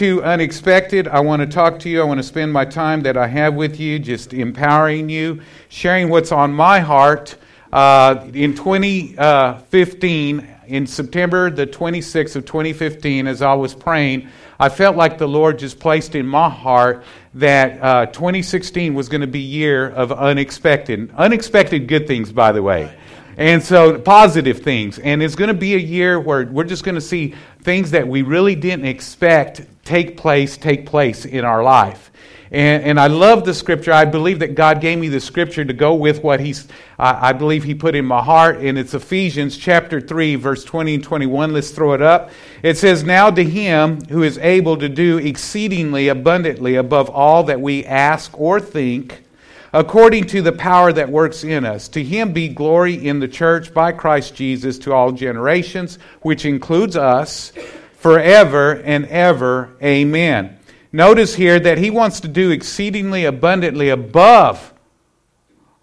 to Unexpected. I want to talk to you. I want to spend my time that I have with you, just empowering you, sharing what's on my heart. Uh, in 2015, in September the 26th of 2015, as I was praying, I felt like the Lord just placed in my heart that uh, 2016 was going to be year of unexpected, unexpected good things, by the way. And so positive things. And it's going to be a year where we're just going to see things that we really didn't expect take place, take place in our life. And, and I love the scripture. I believe that God gave me the scripture to go with what He's, I believe He put in my heart. And it's Ephesians chapter 3, verse 20 and 21. Let's throw it up. It says, Now to Him who is able to do exceedingly abundantly above all that we ask or think according to the power that works in us. To him be glory in the church by Christ Jesus to all generations, which includes us, forever and ever. Amen. Notice here that he wants to do exceedingly abundantly above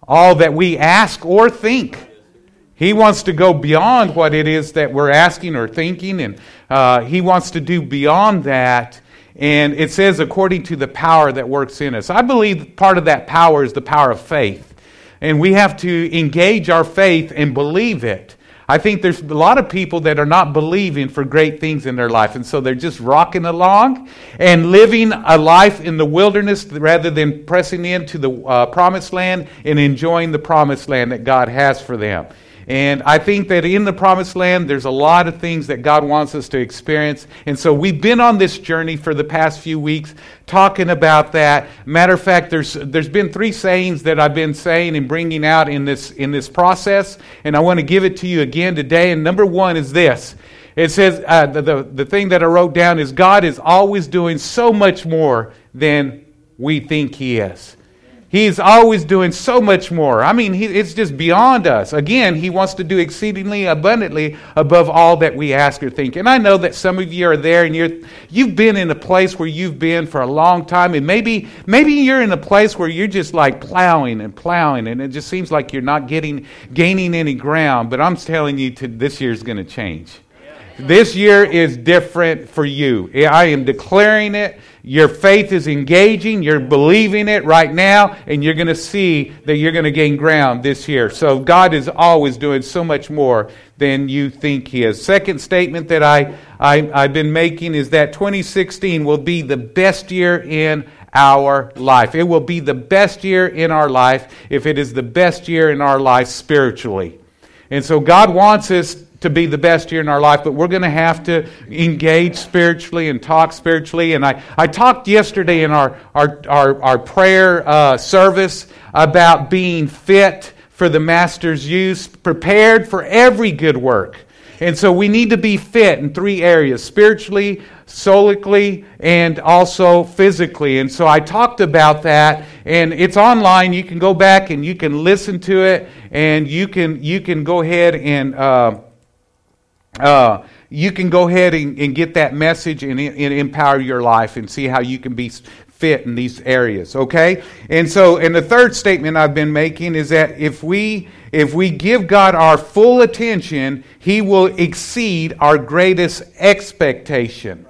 all that we ask or think. He wants to go beyond what it is that we're asking or thinking, and uh, he wants to do beyond that and it says, according to the power that works in us. I believe part of that power is the power of faith. And we have to engage our faith and believe it. I think there's a lot of people that are not believing for great things in their life. And so they're just rocking along and living a life in the wilderness rather than pressing into the uh, promised land and enjoying the promised land that God has for them. And I think that in the promised land, there's a lot of things that God wants us to experience. And so we've been on this journey for the past few weeks talking about that. Matter of fact, there's, there's been three sayings that I've been saying and bringing out in this, in this process. And I want to give it to you again today. And number one is this. It says, uh, the, the, the thing that I wrote down is God is always doing so much more than we think He is. He's always doing so much more. I mean, he, it's just beyond us. Again, He wants to do exceedingly abundantly above all that we ask or think. And I know that some of you are there and you're, you've been in a place where you've been for a long time. And maybe, maybe you're in a place where you're just like plowing and plowing and it just seems like you're not getting, gaining any ground. But I'm telling you, to, this year's going to change. This year is different for you. I am declaring it. Your faith is engaging. You're believing it right now, and you're going to see that you're going to gain ground this year. So God is always doing so much more than you think He is. Second statement that I, I, I've been making is that 2016 will be the best year in our life. It will be the best year in our life if it is the best year in our life spiritually. And so God wants us to be the best year in our life, but we're going to have to engage spiritually and talk spiritually. And I, I talked yesterday in our, our, our, our prayer uh, service about being fit for the Master's use, prepared for every good work. And so we need to be fit in three areas spiritually, solically, and also physically. And so I talked about that, and it's online. You can go back and you can listen to it, and you can, you can go ahead and. Uh, uh, you can go ahead and, and get that message and, and, empower your life and see how you can be fit in these areas okay? And so and the third statement i've been making is that if we if we give god our full attention he will exceed our greatest expectation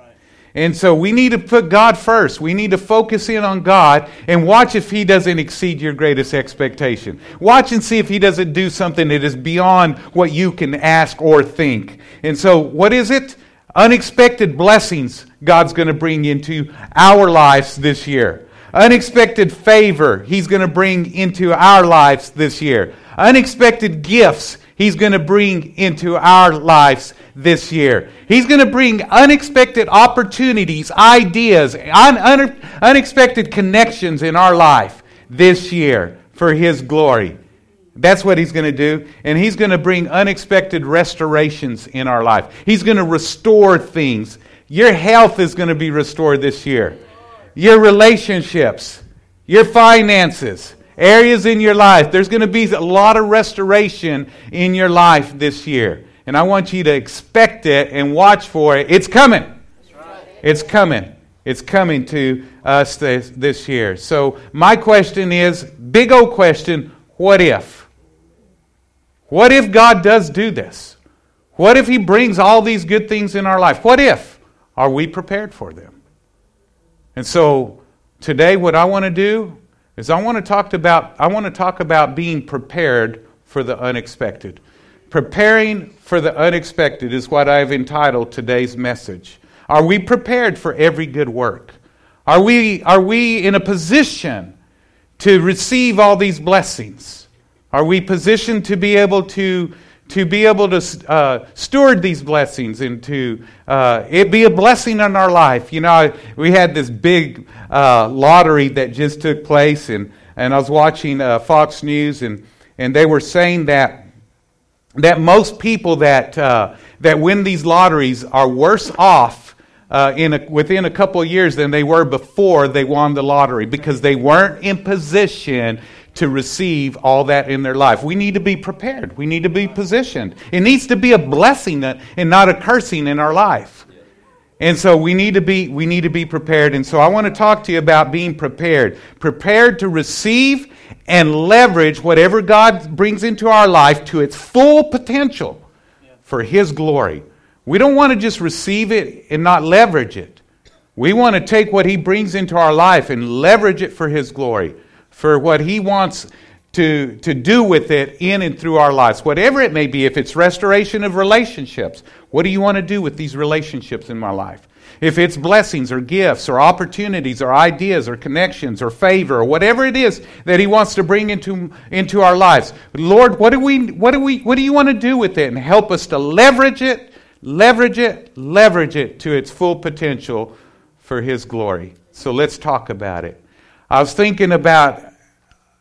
and so we need to put God first. We need to focus in on God and watch if He doesn't exceed your greatest expectation. Watch and see if He doesn't do something that is beyond what you can ask or think. And so, what is it? Unexpected blessings God's going to bring into our lives this year. Unexpected favor He's going to bring into our lives this year. Unexpected gifts He's going to bring into our lives this year. He's going to bring unexpected opportunities, ideas, un- un- unexpected connections in our life this year for His glory. That's what He's going to do. And He's going to bring unexpected restorations in our life. He's going to restore things. Your health is going to be restored this year, your relationships, your finances areas in your life. There's going to be a lot of restoration in your life this year. And I want you to expect it and watch for it. It's coming. It's coming. It's coming to us this, this year. So, my question is big old question what if? What if God does do this? What if He brings all these good things in our life? What if? Are we prepared for them? And so today, what I want to do is I want to talk about I want to talk about being prepared for the unexpected. Preparing for the unexpected is what I've entitled today's message. Are we prepared for every good work? Are we, are we in a position to receive all these blessings? Are we positioned to be able to, to be able to uh, steward these blessings and to uh, it be a blessing in our life? You know, we had this big uh, lottery that just took place, and, and I was watching uh, Fox News, and, and they were saying that that most people that, uh, that win these lotteries are worse off uh, in a, within a couple of years than they were before they won the lottery because they weren't in position to receive all that in their life. We need to be prepared. We need to be positioned. It needs to be a blessing and not a cursing in our life. And so we need to be we need to be prepared. And so I want to talk to you about being prepared. Prepared to receive and leverage whatever God brings into our life to its full potential for his glory. We don't want to just receive it and not leverage it. We want to take what He brings into our life and leverage it for His glory, for what He wants to, to do with it in and through our lives. Whatever it may be, if it's restoration of relationships, what do you want to do with these relationships in my life? If it's blessings or gifts or opportunities or ideas or connections or favor or whatever it is that He wants to bring into, into our lives. Lord, what do, we, what, do we, what do you want to do with it? And help us to leverage it Leverage it, leverage it to its full potential for His glory. So let's talk about it. I was thinking about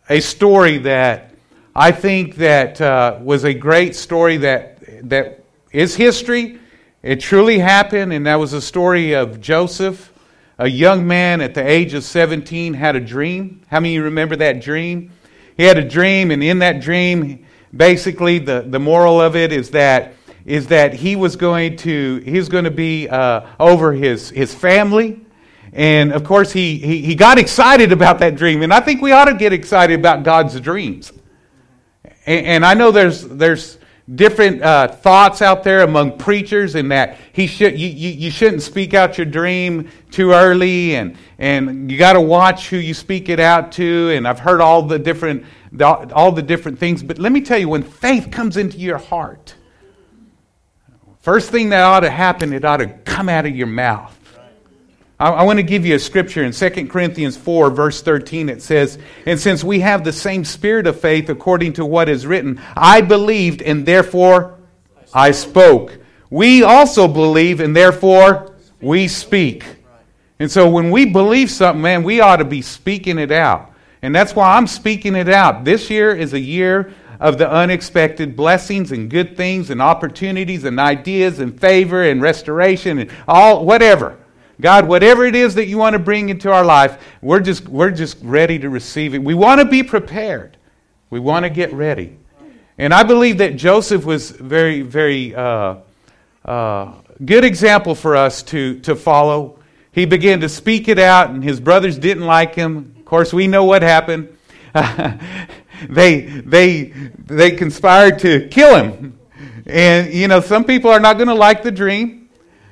a story that I think that uh, was a great story that that is history. It truly happened, and that was a story of Joseph, a young man at the age of 17 had a dream. How many of you remember that dream? He had a dream, and in that dream, basically the, the moral of it is that is that he was going to he was going to be uh, over his his family and of course he, he he got excited about that dream. And i think we ought to get excited about god's dreams. And, and i know there's there's different uh, thoughts out there among preachers in that he should you, you, you shouldn't speak out your dream too early. And and you got to watch who you speak it out to. And i've heard all the different all the different things. But let me tell you when faith comes into your heart First thing that ought to happen, it ought to come out of your mouth. I, I want to give you a scripture in 2 Corinthians 4, verse 13. It says, And since we have the same spirit of faith according to what is written, I believed and therefore I spoke. We also believe and therefore we speak. And so when we believe something, man, we ought to be speaking it out. And that's why I'm speaking it out. This year is a year of the unexpected blessings and good things and opportunities and ideas and favor and restoration and all whatever. God, whatever it is that you want to bring into our life, we're just, we're just ready to receive it. We want to be prepared. We want to get ready. And I believe that Joseph was very, very uh, uh, good example for us to, to follow. He began to speak it out, and his brothers didn't like him. Of course, we know what happened. they, they, they conspired to kill him. And, you know, some people are not going to like the dream.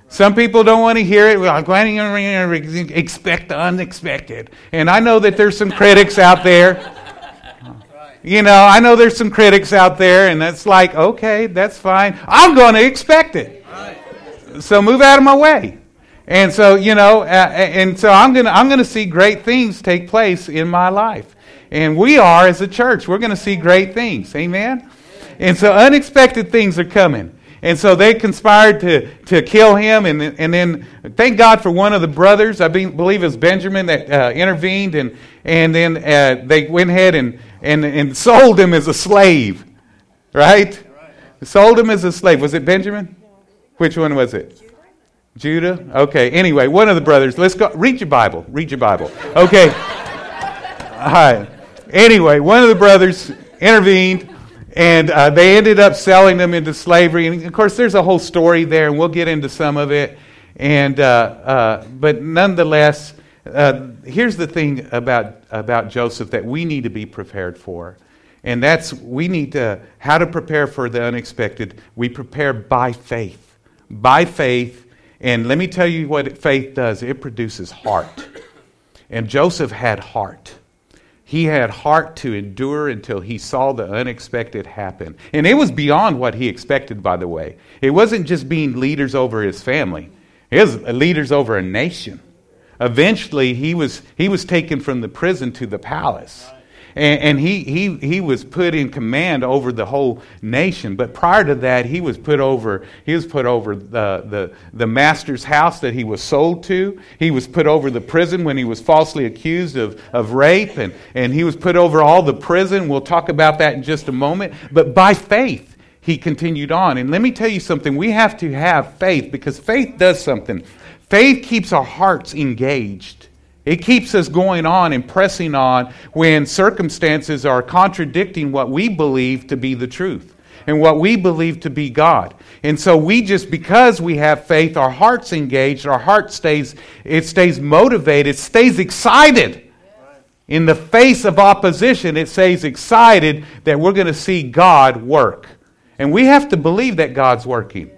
Some people don't want to hear it. Well, I'm going to expect the unexpected. And I know that there's some critics out there. You know, I know there's some critics out there, and that's like, okay, that's fine. I'm going to expect it. So move out of my way. And so, you know, uh, and so I'm going to I'm going to see great things take place in my life. And we are, as a church, we're going to see great things. Amen? And so unexpected things are coming. And so they conspired to, to kill him. And, and then thank God for one of the brothers, I believe it was Benjamin, that uh, intervened. And, and then uh, they went ahead and, and, and sold him as a slave. Right? Sold him as a slave. Was it Benjamin? Which one was it? Judah? Okay. Anyway, one of the brothers. Let's go. Read your Bible. Read your Bible. Okay. All right. Anyway, one of the brothers intervened, and uh, they ended up selling them into slavery. And of course, there's a whole story there, and we'll get into some of it. And uh, uh, but nonetheless, uh, here's the thing about about Joseph that we need to be prepared for, and that's we need to how to prepare for the unexpected. We prepare by faith, by faith. And let me tell you what faith does. It produces heart. And Joseph had heart. He had heart to endure until he saw the unexpected happen. And it was beyond what he expected, by the way. It wasn't just being leaders over his family, it was leaders over a nation. Eventually, he was, he was taken from the prison to the palace. And, and, he, he, he was put in command over the whole nation. But prior to that, he was put over, he was put over the, the, the master's house that he was sold to. He was put over the prison when he was falsely accused of, of rape. And, and he was put over all the prison. We'll talk about that in just a moment. But by faith, he continued on. And let me tell you something we have to have faith because faith does something. Faith keeps our hearts engaged. It keeps us going on and pressing on when circumstances are contradicting what we believe to be the truth and what we believe to be God. And so we just because we have faith, our heart's engaged, our heart stays it stays motivated, stays excited. In the face of opposition, it stays excited that we're going to see God work. And we have to believe that God's working.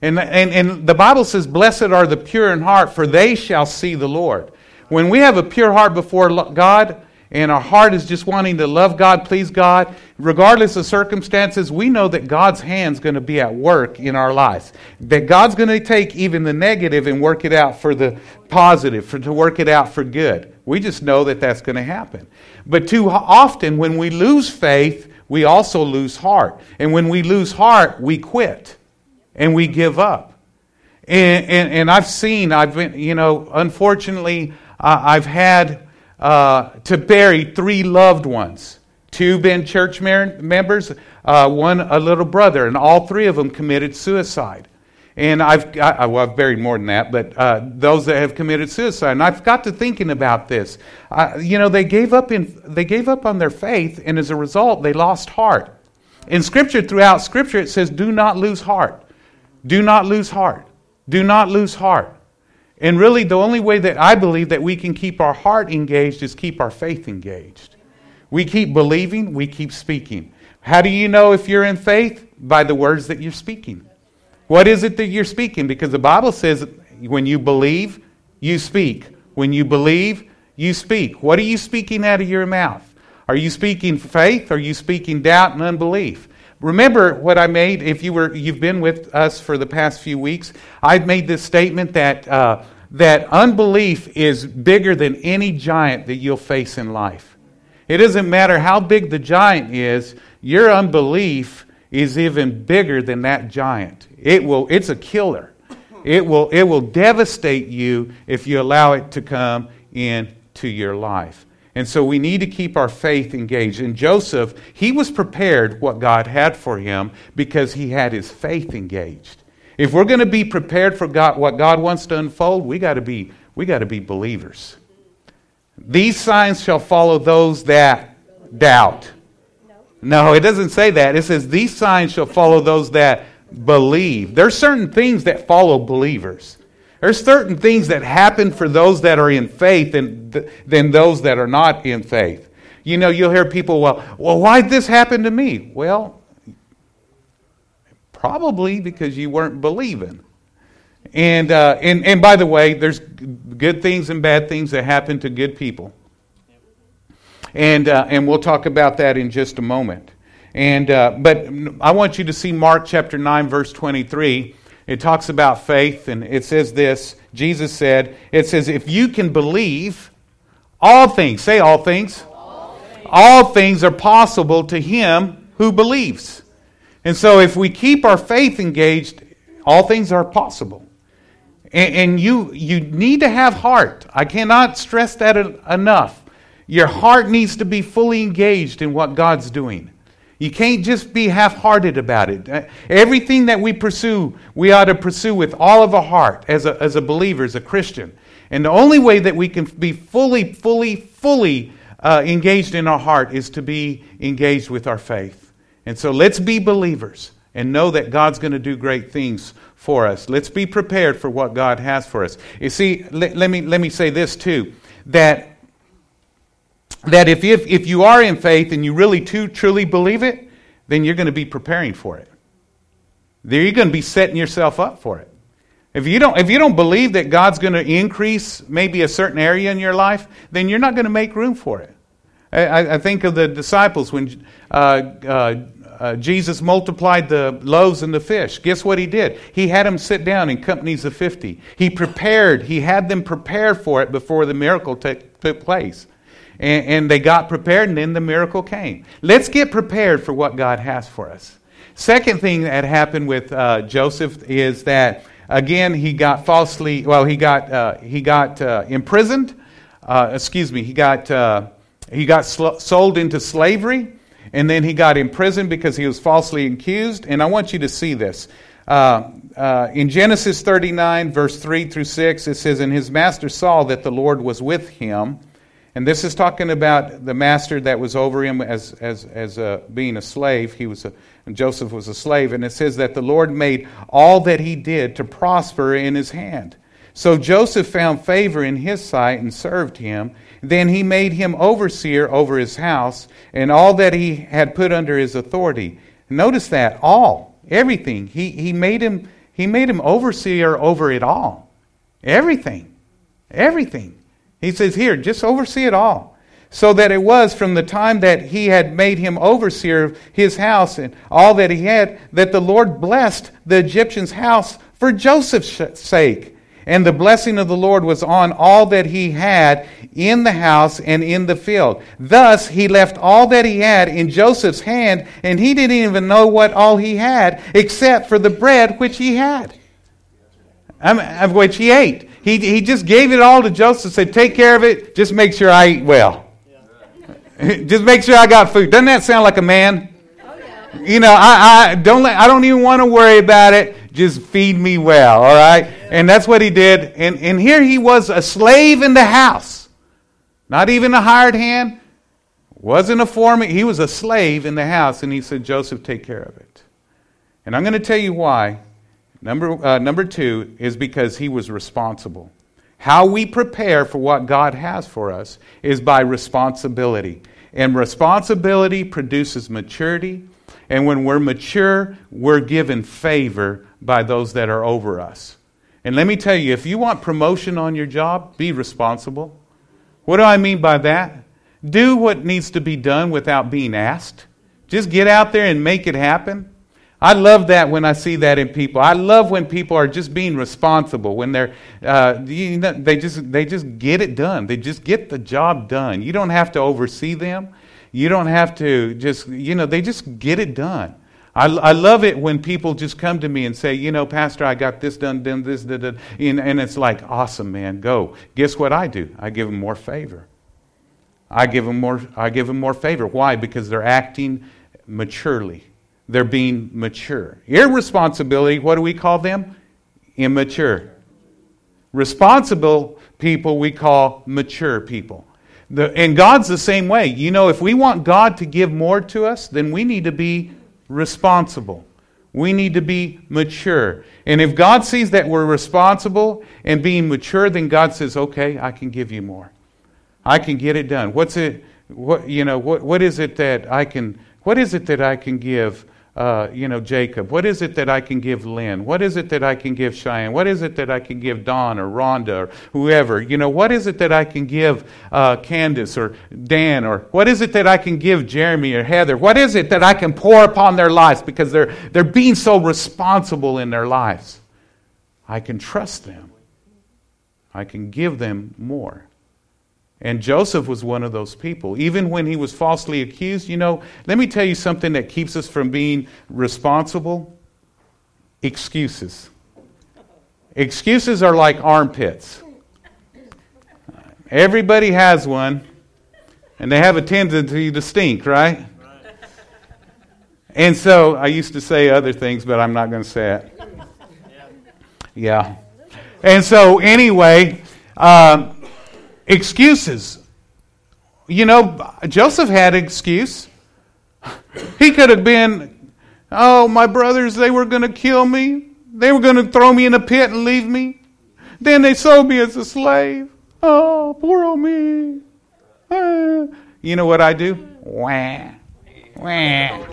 And, and, and the Bible says, Blessed are the pure in heart, for they shall see the Lord. When we have a pure heart before God, and our heart is just wanting to love God, please God, regardless of circumstances, we know that God's hand's going to be at work in our lives. That God's going to take even the negative and work it out for the positive, for to work it out for good. We just know that that's going to happen. But too often, when we lose faith, we also lose heart. And when we lose heart, we quit and we give up. And, and, and I've seen, I've been, you know, unfortunately, uh, I've had uh, to bury three loved ones. Two been church members, uh, one a little brother, and all three of them committed suicide. And I've, I, well, I've buried more than that, but uh, those that have committed suicide. And I've got to thinking about this. You know, they gave up in, they gave up on their faith, and as a result, they lost heart. In Scripture, throughout Scripture, it says, "Do not lose heart. Do not lose heart. Do not lose heart." And really, the only way that I believe that we can keep our heart engaged is keep our faith engaged. We keep believing, we keep speaking. How do you know if you're in faith? By the words that you're speaking. What is it that you're speaking? Because the Bible says when you believe, you speak. When you believe, you speak. What are you speaking out of your mouth? Are you speaking faith? Are you speaking doubt and unbelief? Remember what I made. If you were, you've been with us for the past few weeks. I've made this statement that uh, that unbelief is bigger than any giant that you'll face in life. It doesn't matter how big the giant is. Your unbelief is even bigger than that giant. It will. It's a killer. It will. It will devastate you if you allow it to come into your life. And so we need to keep our faith engaged. And Joseph, he was prepared what God had for him because he had his faith engaged. If we're going to be prepared for God, what God wants to unfold, we got to be we got to be believers. These signs shall follow those that doubt. No, it doesn't say that. It says these signs shall follow those that believe. There's certain things that follow believers. There's certain things that happen for those that are in faith than, than those that are not in faith. You know, you'll hear people, well, well, why'd this happen to me? Well, probably because you weren't believing. And, uh, and, and by the way, there's good things and bad things that happen to good people. And, uh, and we'll talk about that in just a moment. And, uh, but I want you to see Mark chapter 9, verse 23. It talks about faith, and it says this Jesus said, It says, if you can believe, all things, say all things, all things, all things are possible to him who believes. And so if we keep our faith engaged, all things are possible. And, and you, you need to have heart. I cannot stress that enough. Your heart needs to be fully engaged in what God's doing. You can't just be half hearted about it. Everything that we pursue, we ought to pursue with all of our heart as a, as a believer, as a Christian. And the only way that we can be fully, fully, fully uh, engaged in our heart is to be engaged with our faith. And so let's be believers and know that God's going to do great things for us. Let's be prepared for what God has for us. You see, let, let me, let me say this too that that if, if, if you are in faith and you really too, truly believe it, then you're going to be preparing for it. Then you're going to be setting yourself up for it. If you don't, if you don't believe that God's going to increase maybe a certain area in your life, then you're not going to make room for it. I, I think of the disciples when uh, uh, uh, Jesus multiplied the loaves and the fish. Guess what he did? He had them sit down in companies of 50. He prepared, he had them prepare for it before the miracle took place. And, and they got prepared, and then the miracle came. Let's get prepared for what God has for us. Second thing that happened with uh, Joseph is that again he got falsely well he got uh, he got uh, imprisoned. Uh, excuse me, he got uh, he got sl- sold into slavery, and then he got imprisoned because he was falsely accused. And I want you to see this. Uh, in Genesis 39, verse 3 through 6, it says, And his master saw that the Lord was with him. And this is talking about the master that was over him as, as, as a, being a slave. He was a, Joseph was a slave. And it says that the Lord made all that he did to prosper in his hand. So Joseph found favor in his sight and served him. Then he made him overseer over his house and all that he had put under his authority. Notice that all, everything. He, he made him he made him overseer over it all. Everything. Everything. He says, Here, just oversee it all. So that it was from the time that he had made him overseer of his house and all that he had, that the Lord blessed the Egyptian's house for Joseph's sake. And the blessing of the Lord was on all that he had in the house and in the field. Thus he left all that he had in Joseph's hand, and he didn't even know what all he had, except for the bread which he had, um, of which he ate. He, he just gave it all to Joseph, said, Take care of it, just make sure I eat well. just make sure I got food. Doesn't that sound like a man? You know, I, I don't I don't even want to worry about it just feed me well, all right? And that's what he did. And, and here he was a slave in the house, not even a hired hand, wasn't a foreman. He was a slave in the house. And he said, Joseph, take care of it. And I'm going to tell you why. Number, uh, number two is because he was responsible. How we prepare for what God has for us is by responsibility. And responsibility produces maturity. And when we're mature, we're given favor by those that are over us. And let me tell you, if you want promotion on your job, be responsible. What do I mean by that? Do what needs to be done without being asked. Just get out there and make it happen. I love that when I see that in people. I love when people are just being responsible. When they're, uh, you know, they just they just get it done. They just get the job done. You don't have to oversee them. You don't have to just you know they just get it done. I, I love it when people just come to me and say, you know, Pastor, I got this done, done this, done, done. And, and it's like, awesome, man, go. Guess what I do? I give them more favor. I give them more, I give them more favor. Why? Because they're acting maturely. They're being mature. Irresponsibility, what do we call them? Immature. Responsible people we call mature people. The, and God's the same way. You know, if we want God to give more to us, then we need to be responsible. We need to be mature. And if God sees that we're responsible and being mature, then God says, okay, I can give you more. I can get it done. What's it, what, you know, what, what is it that I can, what is it that I can give uh, you know, Jacob? What is it that I can give Lynn? What is it that I can give Cheyenne? What is it that I can give Don or Rhonda or whoever? You know, what is it that I can give uh, Candace or Dan or what is it that I can give Jeremy or Heather? What is it that I can pour upon their lives because they're, they're being so responsible in their lives? I can trust them. I can give them more. And Joseph was one of those people. Even when he was falsely accused, you know, let me tell you something that keeps us from being responsible excuses. Excuses are like armpits. Everybody has one, and they have a tendency to stink, right? And so I used to say other things, but I'm not going to say it. Yeah. And so, anyway, uh, Excuses. You know, Joseph had excuse. He could have been, oh, my brothers, they were going to kill me. They were going to throw me in a pit and leave me. Then they sold me as a slave. Oh, poor old me. You know what I do? Wah, wah,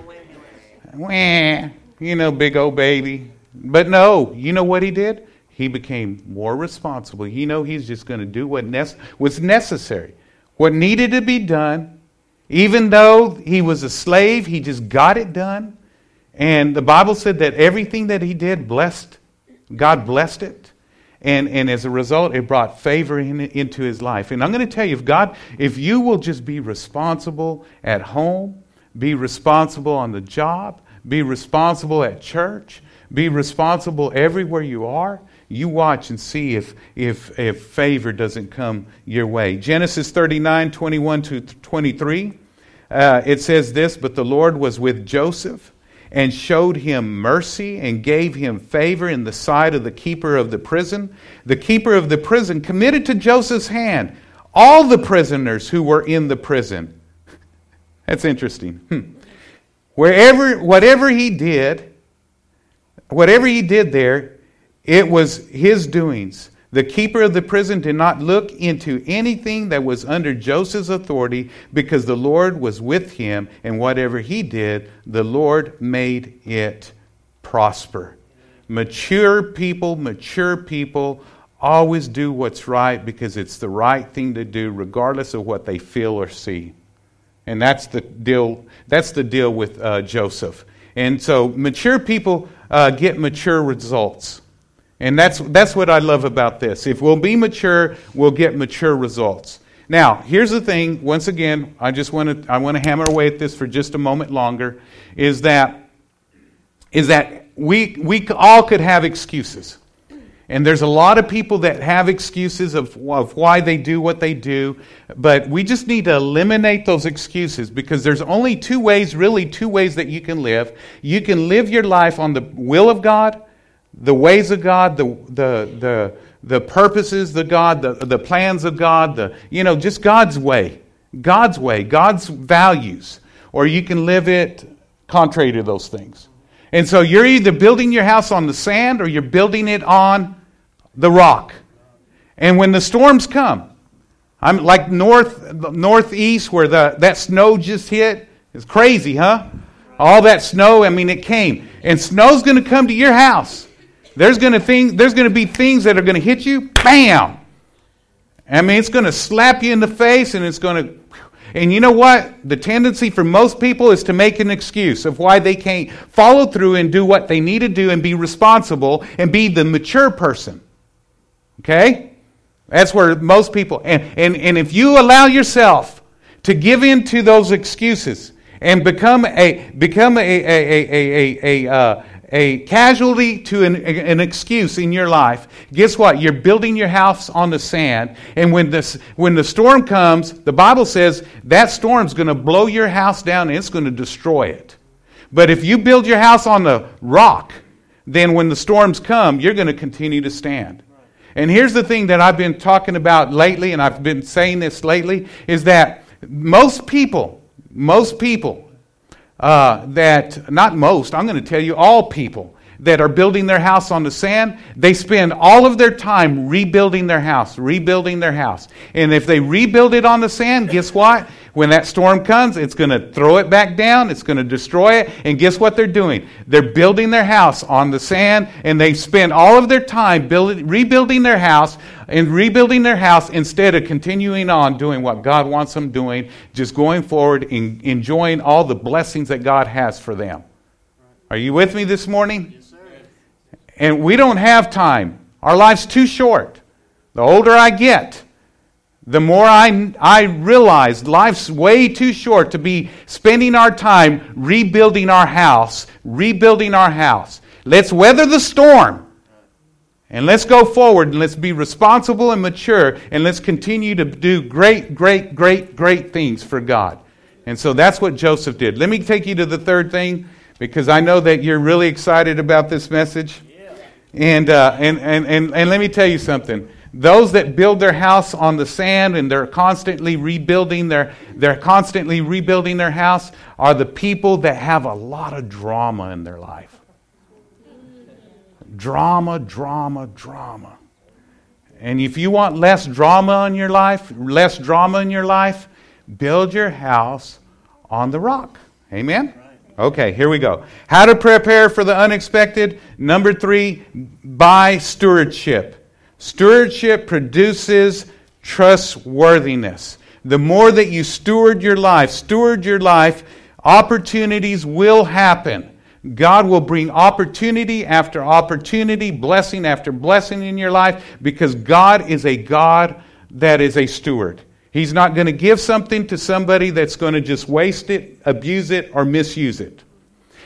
wah. You know, big old baby. But no, you know what he did? He became more responsible. You know, he's just going to do what ne- was necessary, what needed to be done. Even though he was a slave, he just got it done. And the Bible said that everything that he did blessed, God blessed it. And, and as a result, it brought favor in, into his life. And I'm going to tell you, if God, if you will just be responsible at home, be responsible on the job, be responsible at church, be responsible everywhere you are, you watch and see if, if, if favor doesn't come your way. Genesis 39, 21 to 23, uh, it says this But the Lord was with Joseph and showed him mercy and gave him favor in the sight of the keeper of the prison. The keeper of the prison committed to Joseph's hand all the prisoners who were in the prison. That's interesting. Hmm. Wherever, whatever he did, whatever he did there, it was his doings. The keeper of the prison did not look into anything that was under Joseph's authority because the Lord was with him, and whatever he did, the Lord made it prosper. Mature people, mature people always do what's right because it's the right thing to do, regardless of what they feel or see. And that's the deal, that's the deal with uh, Joseph. And so mature people uh, get mature results. And that's, that's what I love about this. If we'll be mature, we'll get mature results. Now, here's the thing. Once again, I just want to I want to hammer away at this for just a moment longer. Is that is that we we all could have excuses, and there's a lot of people that have excuses of, of why they do what they do. But we just need to eliminate those excuses because there's only two ways, really two ways that you can live. You can live your life on the will of God the ways of God, the, the, the, the purposes of God, the, the plans of God, the, you know, just God's way, God's way, God's values. Or you can live it contrary to those things. And so you're either building your house on the sand or you're building it on the rock. And when the storms come, I'm like north northeast where the, that snow just hit. It's crazy, huh? All that snow, I mean, it came. And snow's going to come to your house. There's going to thing, there's to be things that are going to hit you, bam. I mean, it's going to slap you in the face and it's going to and you know what? The tendency for most people is to make an excuse of why they can't follow through and do what they need to do and be responsible and be the mature person. Okay? That's where most people and, and, and if you allow yourself to give in to those excuses and become a become a a a a, a, a uh, a casualty to an, an excuse in your life, guess what? You're building your house on the sand. And when, this, when the storm comes, the Bible says that storm's going to blow your house down and it's going to destroy it. But if you build your house on the rock, then when the storms come, you're going to continue to stand. And here's the thing that I've been talking about lately, and I've been saying this lately, is that most people, most people, uh, that, not most, I'm going to tell you all people that are building their house on the sand, they spend all of their time rebuilding their house, rebuilding their house. And if they rebuild it on the sand, guess what? When that storm comes, it's going to throw it back down, it's going to destroy it. And guess what they're doing? They're building their house on the sand, and they spend all of their time building, rebuilding their house and rebuilding their house instead of continuing on doing what God wants them doing, just going forward and enjoying all the blessings that God has for them. Are you with me this morning? Yes, sir. And we don't have time. Our life's too short. The older I get, the more I, I realize life's way too short to be spending our time rebuilding our house, rebuilding our house. Let's weather the storm. And let's go forward and let's be responsible and mature and let's continue to do great, great, great, great things for God. And so that's what Joseph did. Let me take you to the third thing because I know that you're really excited about this message. And, uh, and, and, and, and let me tell you something. Those that build their house on the sand and they're constantly rebuilding their they're constantly rebuilding their house are the people that have a lot of drama in their life. Drama, drama, drama. And if you want less drama in your life, less drama in your life, build your house on the rock. Amen. Okay, here we go. How to prepare for the unexpected. Number three, by stewardship. Stewardship produces trustworthiness. The more that you steward your life, steward your life, opportunities will happen. God will bring opportunity after opportunity, blessing after blessing in your life because God is a God that is a steward. He's not going to give something to somebody that's going to just waste it, abuse it, or misuse it.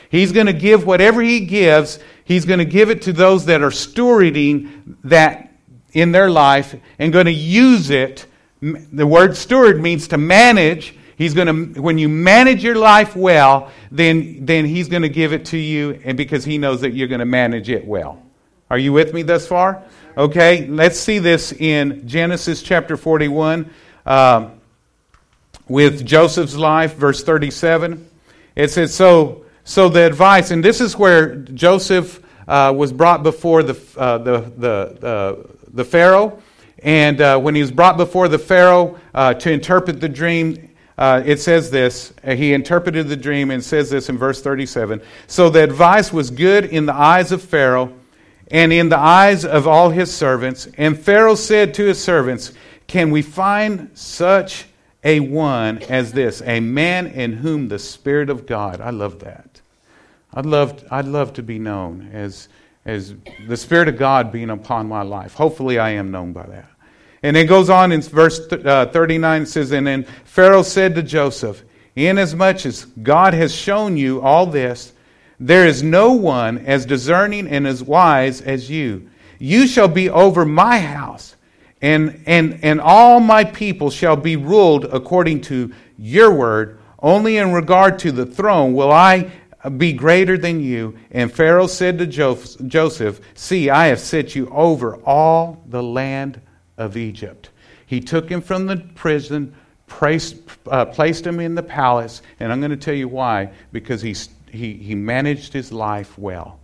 He's going to give whatever He gives, He's going to give it to those that are stewarding that in their life and going to use it. The word steward means to manage. He's going to, when you manage your life well, then, then He's going to give it to you, and because He knows that you're going to manage it well. Are you with me thus far? Okay, let's see this in Genesis chapter 41 um, with Joseph's life, verse 37. It says, So, so the advice, and this is where Joseph uh, was brought before the, uh, the, the, uh, the Pharaoh. And uh, when he was brought before the Pharaoh uh, to interpret the dream, uh, it says this. He interpreted the dream and says this in verse 37. So the advice was good in the eyes of Pharaoh and in the eyes of all his servants. And Pharaoh said to his servants, can we find such a one as this, a man in whom the Spirit of God, I love that. I'd love, I'd love to be known as, as the Spirit of God being upon my life. Hopefully, I am known by that. And it goes on in verse uh, 39, it says, And then Pharaoh said to Joseph, Inasmuch as God has shown you all this, there is no one as discerning and as wise as you. You shall be over my house and, and, and all my people shall be ruled according to your word. Only in regard to the throne will I be greater than you. And Pharaoh said to Joseph, See, I have set you over all the land of Egypt. He took him from the prison, placed, uh, placed him in the palace, and I'm going to tell you why because he, he, he managed his life well.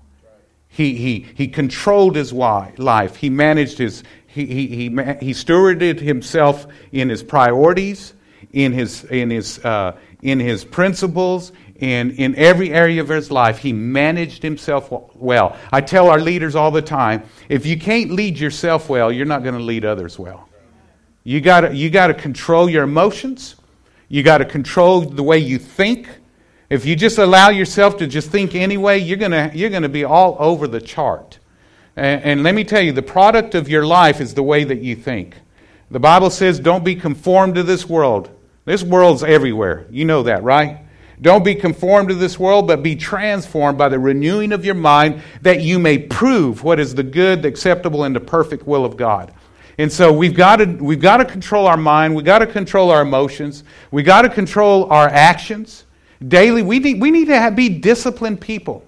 He, he, he controlled his life. He managed his, he, he, he, he stewarded himself in his priorities, in his, in his, uh, in his principles, and in every area of his life. He managed himself well. I tell our leaders all the time if you can't lead yourself well, you're not going to lead others well. You got you to control your emotions, you got to control the way you think. If you just allow yourself to just think anyway, you're going you're to be all over the chart. And, and let me tell you, the product of your life is the way that you think. The Bible says, don't be conformed to this world. This world's everywhere. You know that, right? Don't be conformed to this world, but be transformed by the renewing of your mind that you may prove what is the good, the acceptable, and the perfect will of God. And so we've got to, we've got to control our mind. We've got to control our emotions. We've got to control our actions. Daily, we need, we need to have, be disciplined people.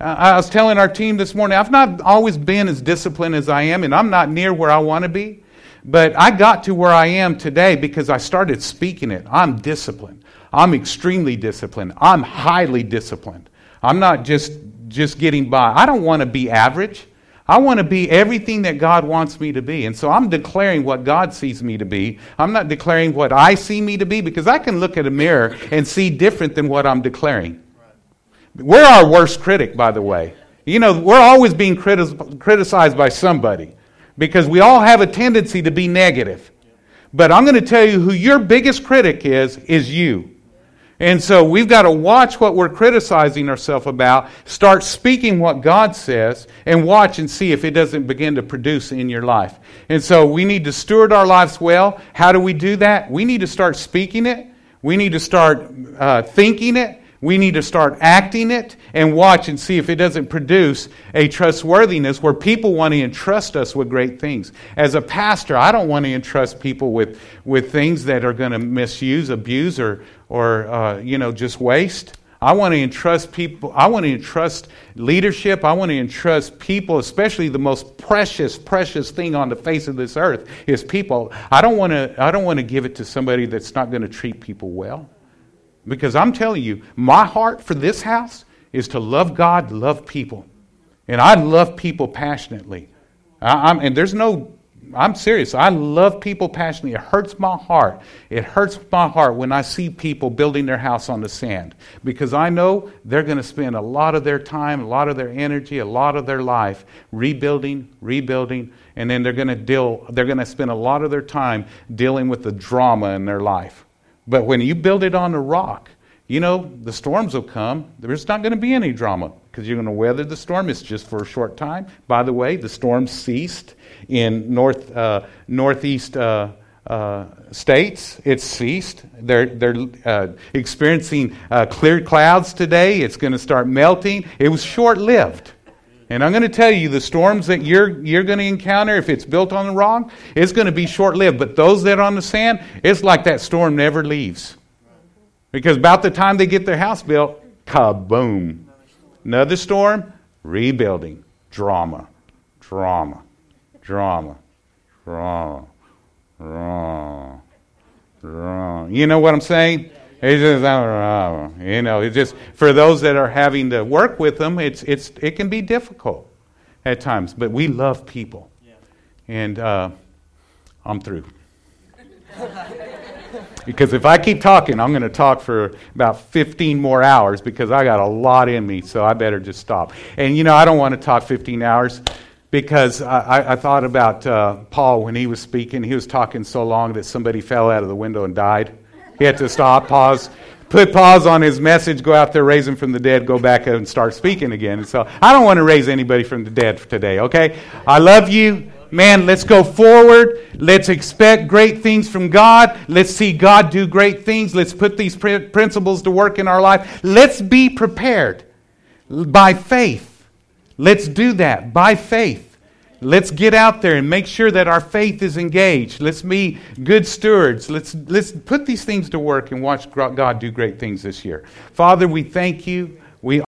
Uh, I was telling our team this morning, I've not always been as disciplined as I am, and I'm not near where I want to be. But I got to where I am today because I started speaking it. I'm disciplined. I'm extremely disciplined. I'm highly disciplined. I'm not just, just getting by. I don't want to be average. I want to be everything that God wants me to be. And so I'm declaring what God sees me to be. I'm not declaring what I see me to be because I can look at a mirror and see different than what I'm declaring. We're our worst critic, by the way. You know, we're always being criticized by somebody because we all have a tendency to be negative. But I'm going to tell you who your biggest critic is, is you. And so we've got to watch what we're criticizing ourselves about, start speaking what God says, and watch and see if it doesn't begin to produce in your life. And so we need to steward our lives well. How do we do that? We need to start speaking it. We need to start uh, thinking it. We need to start acting it and watch and see if it doesn't produce a trustworthiness where people want to entrust us with great things. As a pastor, I don't want to entrust people with, with things that are going to misuse, abuse, or, or uh, you know, just waste. I want to entrust people, I want to entrust leadership, I want to entrust people, especially the most precious, precious thing on the face of this earth is people. I don't want to, I don't want to give it to somebody that's not going to treat people well. Because I'm telling you, my heart for this house is to love God, love people. And I love people passionately. I, and there's no, I'm serious. I love people passionately. It hurts my heart. It hurts my heart when I see people building their house on the sand because I know they're going to spend a lot of their time, a lot of their energy, a lot of their life rebuilding, rebuilding, and then they're going to deal they're going to spend a lot of their time dealing with the drama in their life. But when you build it on the rock, you know, the storms will come. There's not going to be any drama because you're going to weather the storm. It's just for a short time. By the way, the storm ceased in north, uh, northeast uh, uh, states. It ceased. They're, they're uh, experiencing uh, clear clouds today. It's going to start melting. It was short lived. And I'm going to tell you, the storms that you're, you're going to encounter, if it's built on the rock, it's going to be short lived. But those that are on the sand, it's like that storm never leaves. Because about the time they get their house built, kaboom. Another storm, rebuilding. Drama, drama, drama, drama, drama, drama. You know what I'm saying? It's just, uh, you know, it's just for those that are having to work with them, it's, it's, it can be difficult at times. But we love people. And uh, I'm through. Because if I keep talking, I'm going to talk for about 15 more hours because I got a lot in me, so I better just stop. And you know, I don't want to talk 15 hours because I, I thought about uh, Paul when he was speaking. He was talking so long that somebody fell out of the window and died. He had to stop, pause, put pause on his message, go out there, raise him from the dead, go back and start speaking again. And so I don't want to raise anybody from the dead today, okay? I love you man, let's go forward. Let's expect great things from God. Let's see God do great things. Let's put these principles to work in our life. Let's be prepared by faith. Let's do that by faith. Let's get out there and make sure that our faith is engaged. Let's be good stewards. Let's, let's put these things to work and watch God do great things this year. Father, we thank you. We